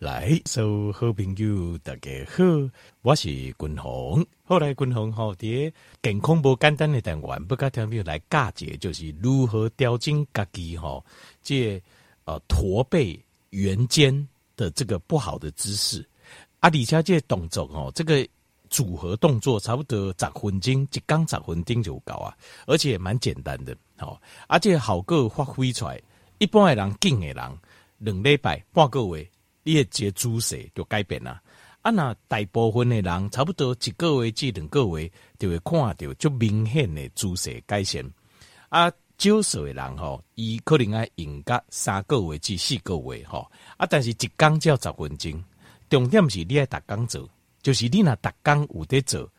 来，所有好朋友大家好，我是君鸿。后来君鸿好啲健康不简单的单元，不甲听朋友来教解，就是如何调整家己吼，这呃驼背圆肩的这个不好的姿势。啊，而且这动作哦，这个组合动作差不多十分钟，一刚十分钟就够啊，而且蛮简单的，好，而且好个发挥出来，一般的人劲的人，两礼拜半个月。你的这姿势就改变了啊！那大部分的人差不多一个月至两个月就会看到就明显的姿势改善啊。少数的人吼，伊可能爱用个三个月至四个月吼啊。但是一工只要十分钟，重点是你要逐工做，就是你若逐工有在做，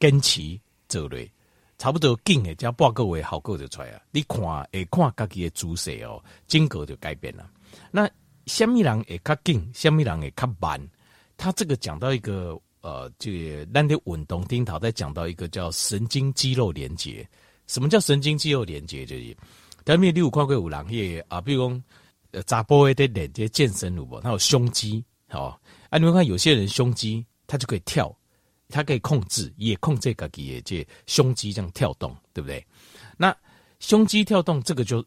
坚持做嘞，差不多紧的，只要半个月效果就出来啊。你看会看家己的姿势哦，整个就改变了。那。虾米人会较紧，虾米人会较慢。他这个讲到一个呃，就咱的运动顶头在讲到一个叫神经肌肉连接。什么叫神经肌肉连接？就是当面你有看过有人也啊，比如讲呃，查甫的连接健身有无？他有胸肌，好啊。你们看有些人胸肌，他就可以跳，他可以控制，也控制自己的这胸肌这样跳动，对不对？那胸肌跳动这个就。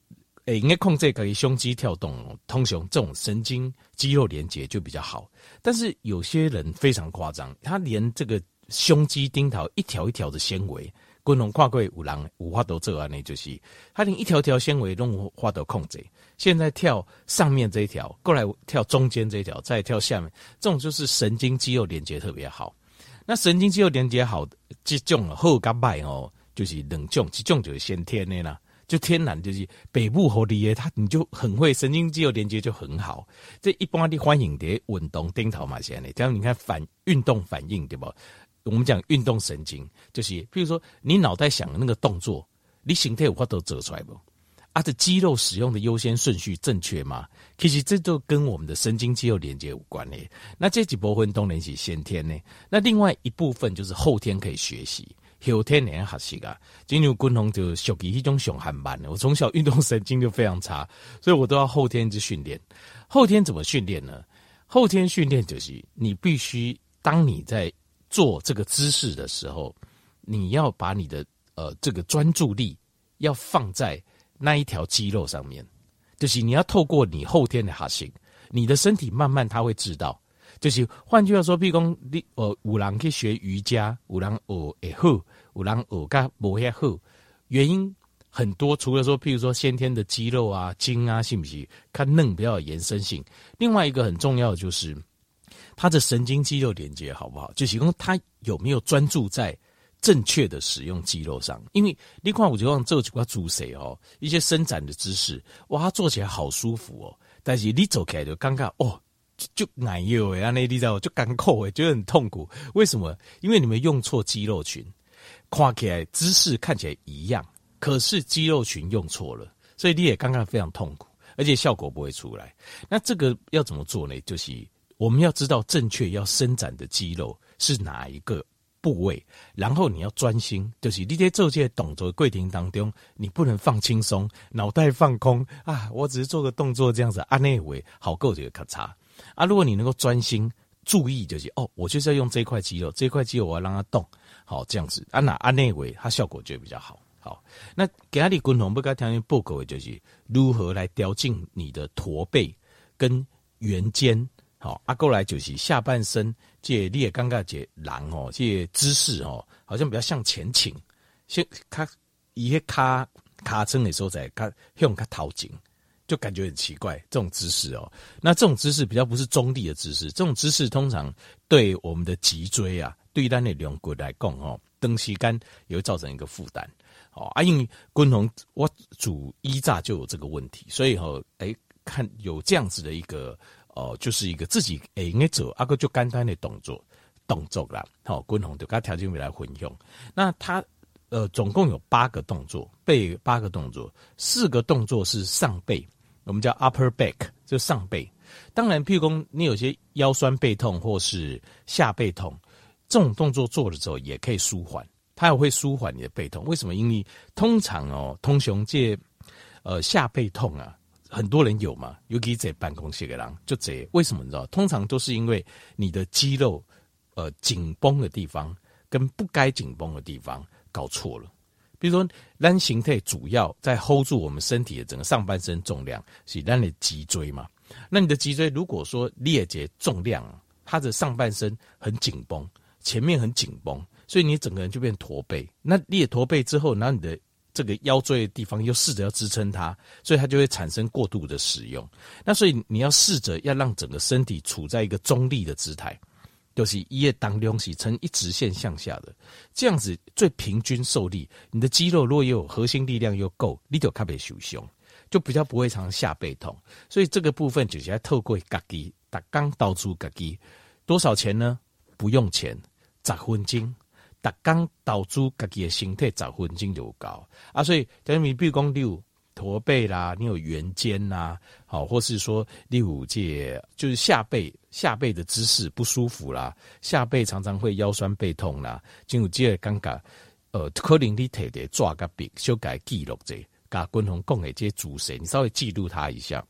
诶，应该控制可以胸肌跳动，通常这种神经肌肉连接就比较好。但是有些人非常夸张，他连这个胸肌丁头一条一条的纤维，共同跨过五郎五花都这啊，那就是他连一条条纤维都无法度控制。现在跳上面这一条，过来跳中间这一条，再跳下面，这种就是神经肌肉连接特别好。那神经肌肉连接好，这种好跟坏哦，就是两种，这种就是先天的啦。就天然就是北部和里耶，他你就很会神经肌肉连接就很好。这一般的欢迎的运动顶头嘛，现在这样你看反运动反应对不？我们讲运动神经，就是譬如说你脑袋想的那个动作，你形态有法都做出来不？啊，这肌肉使用的优先顺序正确吗？其实这都跟我们的神经肌肉连接有关嘞。那这几部分当然是先天呢，那另外一部分就是后天可以学习。后天连学习啊，进入军红就属于一种熊很慢的。我从小运动神经就非常差，所以我都要后天去训练。后天怎么训练呢？后天训练就是你必须，当你在做这个姿势的时候，你要把你的呃这个专注力要放在那一条肌肉上面，就是你要透过你后天的学习，你的身体慢慢他会知道。就是换句话说，比如讲你呃，有人去学瑜伽，有人学会好，有人学甲无遐好，原因很多。除了说，譬如说先天的肌肉啊、筋啊，是不是它嫩比较有延伸性？另外一个很重要的就是它的神经肌肉连接好不好？就是讲它有没有专注在正确的使用肌肉上？因为你看，我就讲这几个姿势哦，一些伸展的姿势，哇，它做起来好舒服哦，但是你走起来就尴尬哦。就难用诶，那你知道就干扣诶，觉得很痛苦。为什么？因为你们用错肌肉群，看起来姿势看起来一样，可是肌肉群用错了，所以你也刚刚非常痛苦，而且效果不会出来。那这个要怎么做呢？就是我们要知道正确要伸展的肌肉是哪一个部位，然后你要专心，就是你在做这些动作的过程当中，你不能放轻松，脑袋放空啊！我只是做个动作这样子，按那位好够这个咔嚓。啊，如果你能够专心注意，就是哦，我就是要用这块肌肉，这块肌肉我要让它动，好这样子。啊，那按内围，它效果就会比较好。好，那给阿里共同不该条件报告的就是如何来调整你的驼背跟圆肩。好，啊、过来就是下半身，这你也尴尬，这狼哦，这姿势哦，好像比较向前倾，先卡一些卡卡撑的时候在卡向卡头颈。就感觉很奇怪，这种姿势哦，那这种姿势比较不是中立的姿势，这种姿势通常对我们的脊椎啊，对单的两骨来讲哦，登膝杆也会造成一个负担哦。啊，因为共同我主一炸就有这个问题，所以哦，哎，看有这样子的一个哦，就是一个自己哎应该走阿个就简单的动作动作啦，好，共同就跟条件未来混用，那他。呃，总共有八个动作，背八个动作，四个动作是上背。我们叫 upper back，就上背。当然，譬如说你有些腰酸背痛或是下背痛，这种动作做的时候也可以舒缓，它也会舒缓你的背痛。为什么？因为通常哦，通雄借呃下背痛啊，很多人有嘛，尤其在办公室的人就这，为什么你知道？通常都是因为你的肌肉呃紧绷的地方跟不该紧绷的地方搞错了。比如说，咱形态主要在 hold 住我们身体的整个上半身重量，是咱的脊椎嘛。那你的脊椎如果说裂解重量，它的上半身很紧绷，前面很紧绷，所以你整个人就变驼背。那裂驼背之后，然后你的这个腰椎的地方又试着要支撑它，所以它就会产生过度的使用。那所以你要试着要让整个身体处在一个中立的姿态。就是一叶当中是呈一直线向下的，这样子最平均受力。你的肌肉若有核心力量又够，你就卡被受伤，就比较不会常下背痛。所以这个部分就是要透过家己，打刚导出家己多少钱呢？不用钱，十分钟，打刚导出家己的身体十分钟就够啊。所以等于比如讲六。驼背啦，你有圆肩呐，好，或是说第五届就是下背下背的姿势不舒服啦，下背常常会腰酸背痛啦，进入这个尴尬，呃，可能你特地抓个笔修改记录这，甲军宏讲的这些主神，你稍微记录他一下，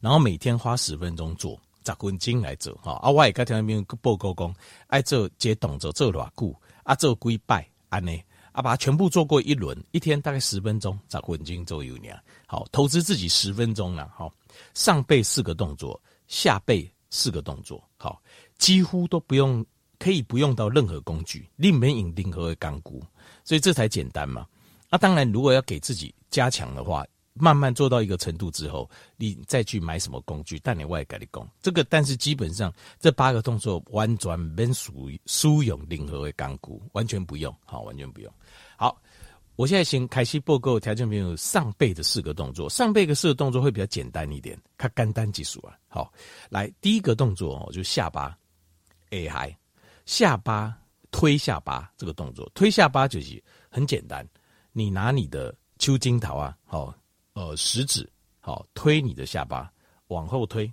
然后每天花十分钟做，十分钟来做哈。啊，我也跟听那边报告讲，爱做这动作做偌久，啊，做几摆安呢？啊，把它全部做过一轮，一天大概十分钟，十分钟左右呢。好，投资自己十分钟了。好，上背四个动作，下背四个动作，好，几乎都不用，可以不用到任何工具，另没引任何的钢骨，所以这才简单嘛。那当然，如果要给自己加强的话。慢慢做到一个程度之后，你再去买什么工具，但你外改的工这个，但是基本上这八个动作完全免属于输用任何的钢骨，完全不用，好，完全不用。好，我现在先开始报告条件朋友上背的四个动作，上背的四个动作会比较简单一点，看简单技术啊。好，来第一个动作哦，就下巴，哎嗨，下巴推下巴这个动作，推下巴就是很简单，你拿你的抽筋头啊，好。呃，食指好推你的下巴，往后推，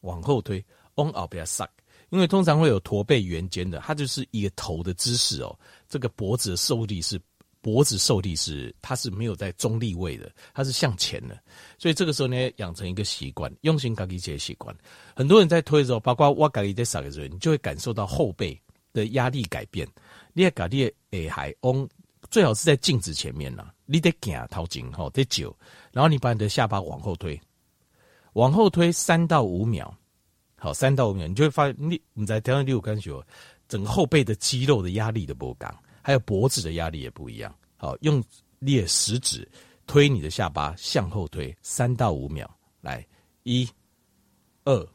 往后推，on up 不要 suck，因为通常会有驼背圆肩的，它就是一个头的姿势哦。这个脖子的受力是脖子受力是它是没有在中立位的，它是向前的，所以这个时候呢，养成一个习惯，用心搞一些习惯。很多人在推的时候，包括我搞一在 suck 的时候，你就会感受到后背的压力改变。你要搞你诶海翁。最好是在镜子前面呢，你得镜头前吼得久，然后你把你的下巴往后推，往后推三到五秒，好，三到五秒，你就会发现你你在调整六感觉，整个后背的肌肉的压力的不同，还有脖子的压力也不一样。好，用你的食指推你的下巴向后推三到五秒，来，一、二、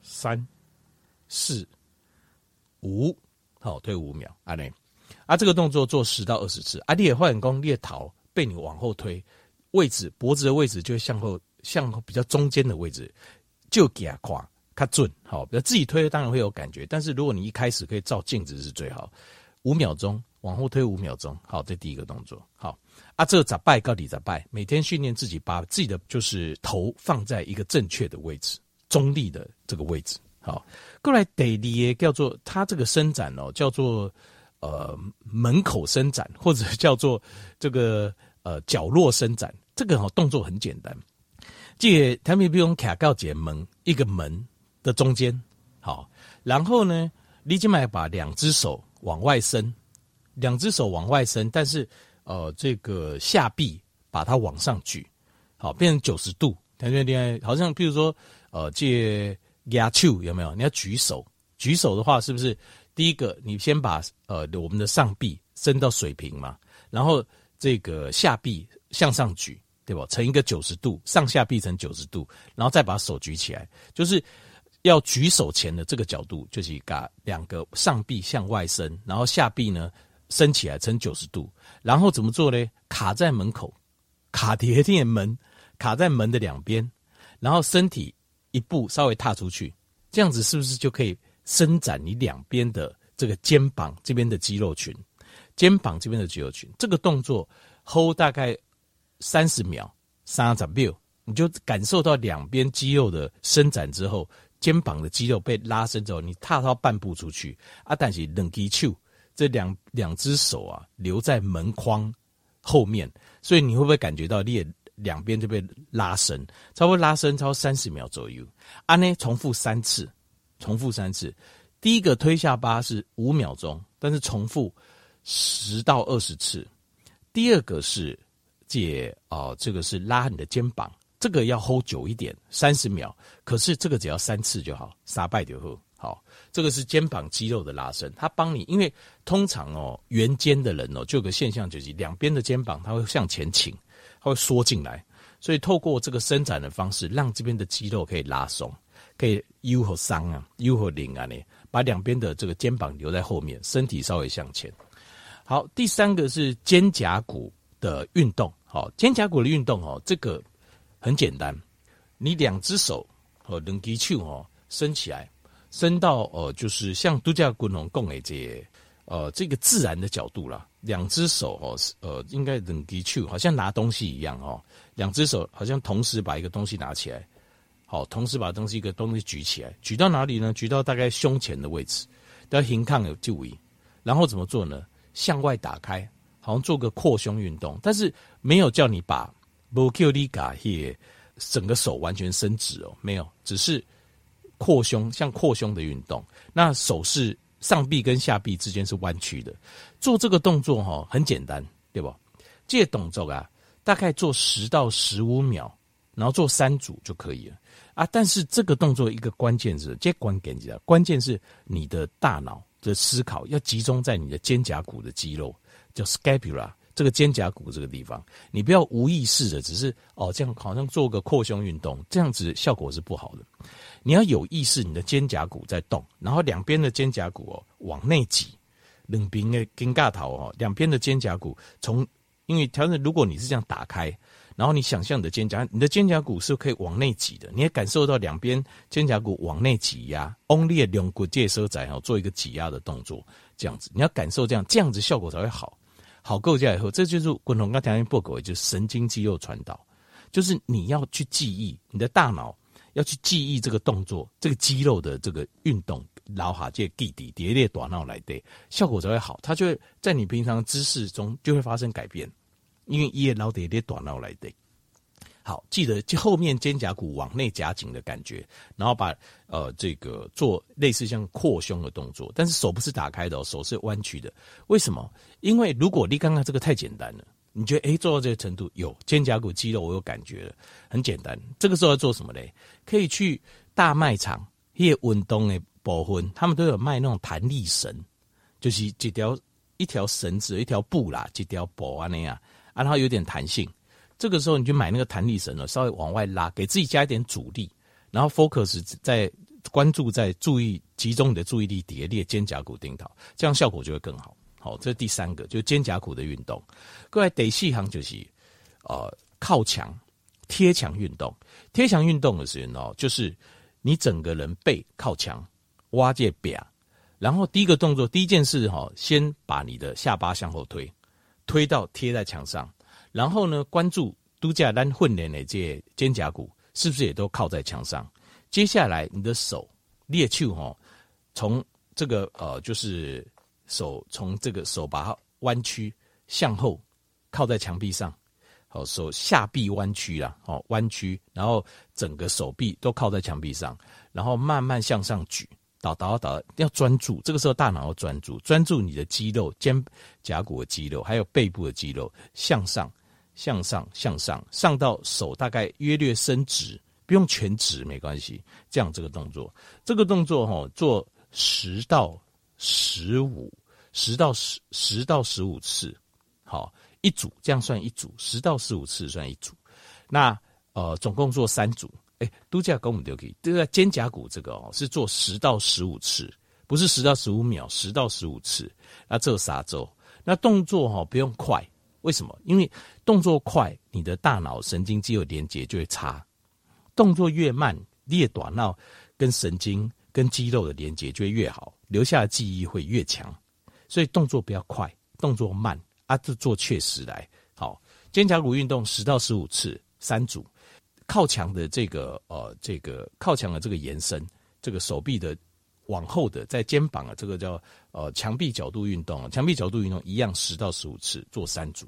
三、四、五，好，推五秒，阿内。啊，这个动作做十到二十次，啊，你也换工，你的头被你往后推，位置脖子的位置就会向后，向后比较中间的位置，就给它跨，它准，好，自己推当然会有感觉，但是如果你一开始可以照镜子是最好，五秒钟往后推五秒钟，好，这第一个动作，好，啊，这个咋拜到底咋拜？每天训练自己把自己的就是头放在一个正确的位置，中立的这个位置，好，过来得力叫做它这个伸展哦，叫做。呃，门口伸展或者叫做这个呃角落伸展，这个好动作很简单。借他们不用卡告解门一个门的中间，好，然后呢，你就买把两只手往外伸，两只手往外伸，但是呃这个下臂把它往上举，好，变成九十度。感觉恋爱好像譬如说呃借压球有没有？你要举手，举手的话是不是？第一个，你先把呃我们的上臂伸到水平嘛，然后这个下臂向上举，对吧？成一个九十度，上下臂成九十度，然后再把手举起来，就是要举手前的这个角度，就是把两个上臂向外伸，然后下臂呢伸起来成九十度，然后怎么做呢？卡在门口，卡贴贴门，卡在门的两边，然后身体一步稍微踏出去，这样子是不是就可以？伸展你两边的这个肩膀这边的肌肉群，肩膀这边的肌肉群，这个动作 hold 大概三十秒，三十秒，你就感受到两边肌肉的伸展之后，肩膀的肌肉被拉伸之后，你踏到半步出去啊，但是两只手，这两两只手啊留在门框后面，所以你会不会感觉到你也两边就被拉伸，差不多拉伸超三十秒左右。啊呢重复三次，重复三次。第一个推下巴是五秒钟，但是重复十到二十次。第二个是借哦，这个是拉你的肩膀，这个要 hold 久一点，三十秒。可是这个只要三次就好，撒拜就好。好，这个是肩膀肌肉的拉伸，它帮你，因为通常哦，圆肩的人哦，就有个现象就是两边的肩膀它会向前倾，它会缩进来，所以透过这个伸展的方式，让这边的肌肉可以拉松，可以 U 和伤啊，U 和零啊呢。把两边的这个肩膀留在后面，身体稍微向前。好，第三个是肩胛骨的运动。好，肩胛骨的运动哦，这个很简单，你两只手和两只手哦伸起来，伸到呃就是像度假滚龙共诶这呃这个自然的角度啦。两只手哦呃应该两只手好像拿东西一样哦，两只手好像同时把一个东西拿起来。好，同时把东西一个东西举起来，举到哪里呢？举到大概胸前的位置，要平抗有就位。然后怎么做呢？向外打开，好像做个扩胸运动，但是没有叫你把不叫你把整个手完全伸直哦，没有，只是扩胸，像扩胸的运动。那手是上臂跟下臂之间是弯曲的，做这个动作哈很简单，对不？这个动作啊，大概做十到十五秒，然后做三组就可以了。啊！但是这个动作一个关键是，这关键是，关键是你的大脑的思考要集中在你的肩胛骨的肌肉，叫 scapula，这个肩胛骨这个地方，你不要无意识的，只是哦这样好像做个扩胸运动，这样子效果是不好的。你要有意识，你的肩胛骨在动，然后两边的肩胛骨哦往内挤，两边的肩胛头哦，两边的肩胛骨从，因为调整，如果你是这样打开。然后你想象你的肩胛，你的肩胛骨是可以往内挤的，你也感受到两边肩胛骨往内挤压，only 两骨介收窄哦，做一个挤压的动作，这样子你要感受这样，这样子效果才会好。好构架以后，这就是滚筒跟条件不苟，就是神经肌肉传导，就是你要去记忆，你的大脑要去记忆这个动作，这个肌肉的这个运动，然后哈这地底叠列短脑来的，效果才会好，它就会在你平常姿势中就会发生改变。因为一夜老得得短脑来的，好，记得后面肩胛骨往内夹紧的感觉，然后把呃这个做类似像扩胸的动作，但是手不是打开的，手是弯曲的。为什么？因为如果你刚刚这个太简单了，你觉得诶做到这个程度有肩胛骨肌肉我有感觉了，很简单。这个时候要做什么嘞？可以去大卖场，一些运动的部分，他们都有卖那种弹力绳，就是一条一条绳子，一条布啦，一条布啊那样。然后有点弹性，这个时候你就买那个弹力绳了，稍微往外拉，给自己加一点阻力，然后 focus 在关注在注意集中你的注意力叠列肩胛骨顶头，这样效果就会更好。好，这是第三个，就是肩胛骨的运动。各位得细行就是呃靠墙贴墙运动，贴墙运动的时候哦，就是你整个人背靠墙，挖这表，然后第一个动作第一件事哈，先把你的下巴向后推。推到贴在墙上，然后呢，关注度假单混联的这肩胛骨是不是也都靠在墙上？接下来你的手列去哈，从这个呃，就是手从这个手把它弯曲向后靠在墙壁上，好，手下臂弯曲啦，好，弯曲，然后整个手臂都靠在墙壁上，然后慢慢向上举。倒倒倒，要专注。这个时候大脑要专注，专注你的肌肉，肩胛骨的肌肉，还有背部的肌肉，向上，向上，向上，上到手大概约略伸直，不用全直没关系。这样这个动作，这个动作哈，做十到十五，十到十十到十五次，好，一组，这样算一组，十到十五次算一组。那呃，总共做三组。哎，度假跟我们都可以。这个肩胛骨这个哦，是做十到十五次，不是十到十五秒，十到十五次。那这啥周？那动作哈不用快，为什么？因为动作快，你的大脑神经肌肉连接就会差；动作越慢，越短，脑跟神经跟肌肉的连接就会越好，留下的记忆会越强。所以动作不要快，动作慢啊，就做确实来。好，肩胛骨运动十到十五次，三组。靠墙的这个呃，这个靠墙的这个延伸，这个手臂的往后的在肩膀啊，这个叫呃墙壁角度运动，墙壁角度运动一样十到十五次做三组。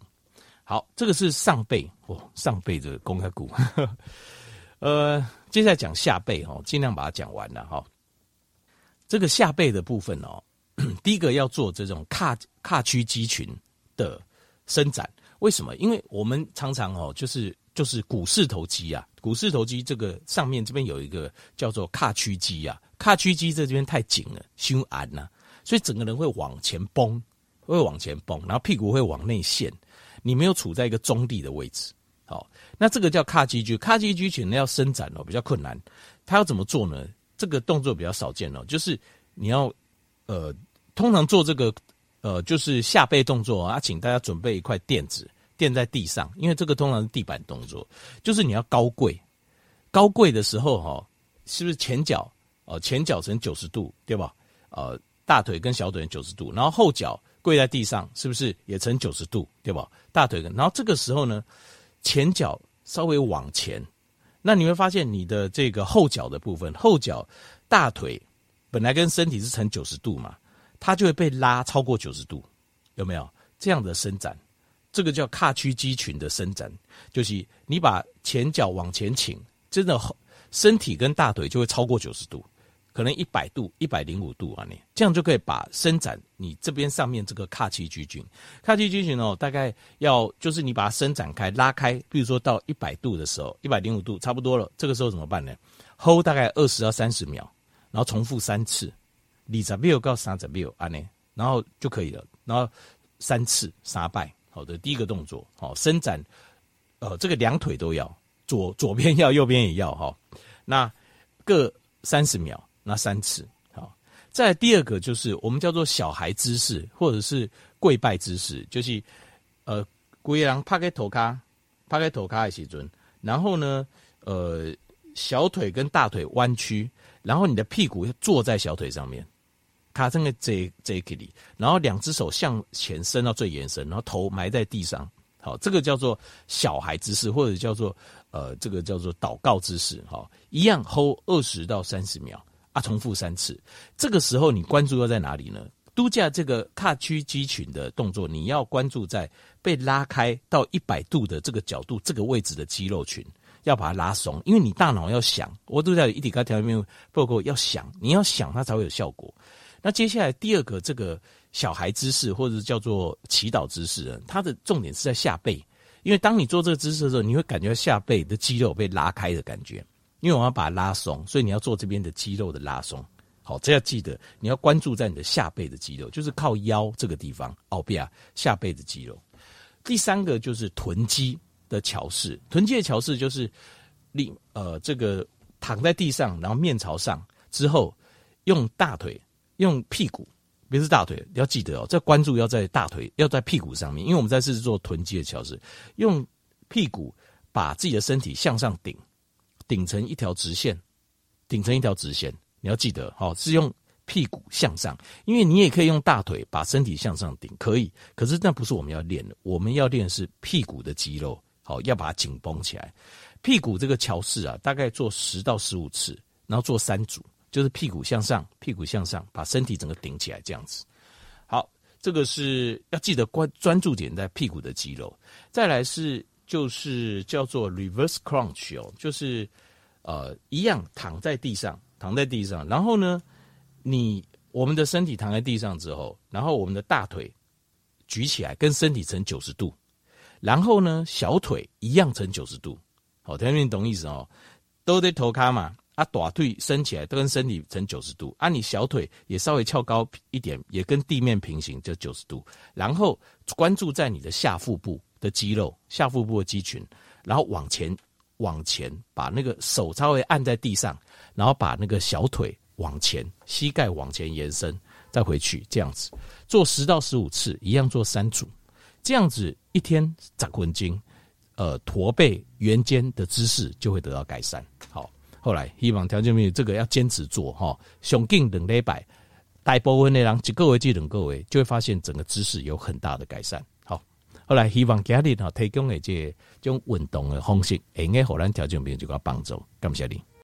好，这个是上背哦，上背的公开股。呃，接下来讲下背哈，尽量把它讲完了哈。这个下背的部分哦，第一个要做这种髂髂屈肌群的伸展。为什么？因为我们常常哦，就是就是股四头肌啊，股四头肌这个上面这边有一个叫做髂屈肌啊，髂屈肌这边太紧了，胸安呐，所以整个人会往前绷，会往前绷，然后屁股会往内陷，你没有处在一个中立的位置。好，那这个叫髂肌群，髂肌群呢要伸展哦，比较困难。它要怎么做呢？这个动作比较少见哦，就是你要呃，通常做这个。呃，就是下背动作啊，请大家准备一块垫子垫在地上，因为这个通常是地板动作，就是你要高跪，高跪的时候哈，是不是前脚哦，前脚呈九十度，对吧？呃，大腿跟小腿九十度，然后后脚跪在地上，是不是也呈九十度，对吧？大腿跟，然后这个时候呢，前脚稍微往前，那你会发现你的这个后脚的部分，后脚大腿本来跟身体是呈九十度嘛。它就会被拉超过九十度，有没有这样的伸展？这个叫髂屈肌群的伸展，就是你把前脚往前倾，真的后身体跟大腿就会超过九十度，可能一百度、一百零五度啊，你这样就可以把伸展你这边上面这个髂屈肌群。髂屈肌群哦，大概要就是你把它伸展开、拉开，比如说到一百度的时候，一百零五度差不多了，这个时候怎么办呢？Hold 大概二十到三十秒，然后重复三次。二十秒到三十秒安呢，然后就可以了。然后三次三拜，好的，第一个动作，好伸展，呃，这个两腿都要，左左边要，右边也要哈。那各三十秒，那三次，好。再第二个就是我们叫做小孩姿势，或者是跪拜姿势，就是呃，跪人趴在头卡，趴在头卡的时尊，然后呢，呃，小腿跟大腿弯曲，然后你的屁股坐在小腿上面。卡在个这这里，然后两只手向前伸到最延伸，然后头埋在地上。好，这个叫做小孩姿势，或者叫做呃，这个叫做祷告姿势。好，一样 hold 二十到三十秒啊，重复三次。这个时候你关注要在哪里呢？度假这个髂区肌群的动作，你要关注在被拉开到一百度的这个角度，这个位置的肌肉群要把它拉松，因为你大脑要想，我度假一体咖条面报告要想，你要想它才会有效果。那接下来第二个这个小孩姿势，或者是叫做祈祷姿势，它的重点是在下背，因为当你做这个姿势的时候，你会感觉下背的肌肉被拉开的感觉，因为我要把它拉松，所以你要做这边的肌肉的拉松。好，这要记得，你要关注在你的下背的肌肉，就是靠腰这个地方，奥比亚下背的肌肉。第三个就是臀肌的桥式，臀肌的桥式就是你呃这个躺在地上，然后面朝上之后，用大腿。用屁股，别是大腿，你要记得哦。这关注要在大腿，要在屁股上面，因为我们在是做臀肌的桥式。用屁股把自己的身体向上顶，顶成一条直线，顶成一条直线。你要记得，好，是用屁股向上，因为你也可以用大腿把身体向上顶，可以。可是那不是我们要练的，我们要练的是屁股的肌肉，好，要把它紧绷起来。屁股这个桥式啊，大概做十到十五次，然后做三组。就是屁股向上，屁股向上，把身体整个顶起来，这样子。好，这个是要记得关专注点在屁股的肌肉。再来是就是叫做 reverse crunch 哦，就是呃一样躺在地上，躺在地上，然后呢，你我们的身体躺在地上之后，然后我们的大腿举起来，跟身体成九十度，然后呢，小腿一样成九十度。好，听明懂意思哦？都得头卡嘛。啊，大腿伸起来都跟身体成九十度，啊，你小腿也稍微翘高一点，也跟地面平行，就九十度。然后关注在你的下腹部的肌肉，下腹部的肌群，然后往前往前，把那个手稍微按在地上，然后把那个小腿往前，膝盖往前延伸，再回去，这样子做十到十五次，一样做三组，这样子一天十分钟，呃，驼背圆肩的姿势就会得到改善。好。后来希望条件没有这个要坚持做哈，上镜两礼拜，大部分的人几个月至两个月就会发现整个姿势有很大的改善。后来希望今日提供的这种运动的方式，应该互咱条件没有这个帮助。感谢你。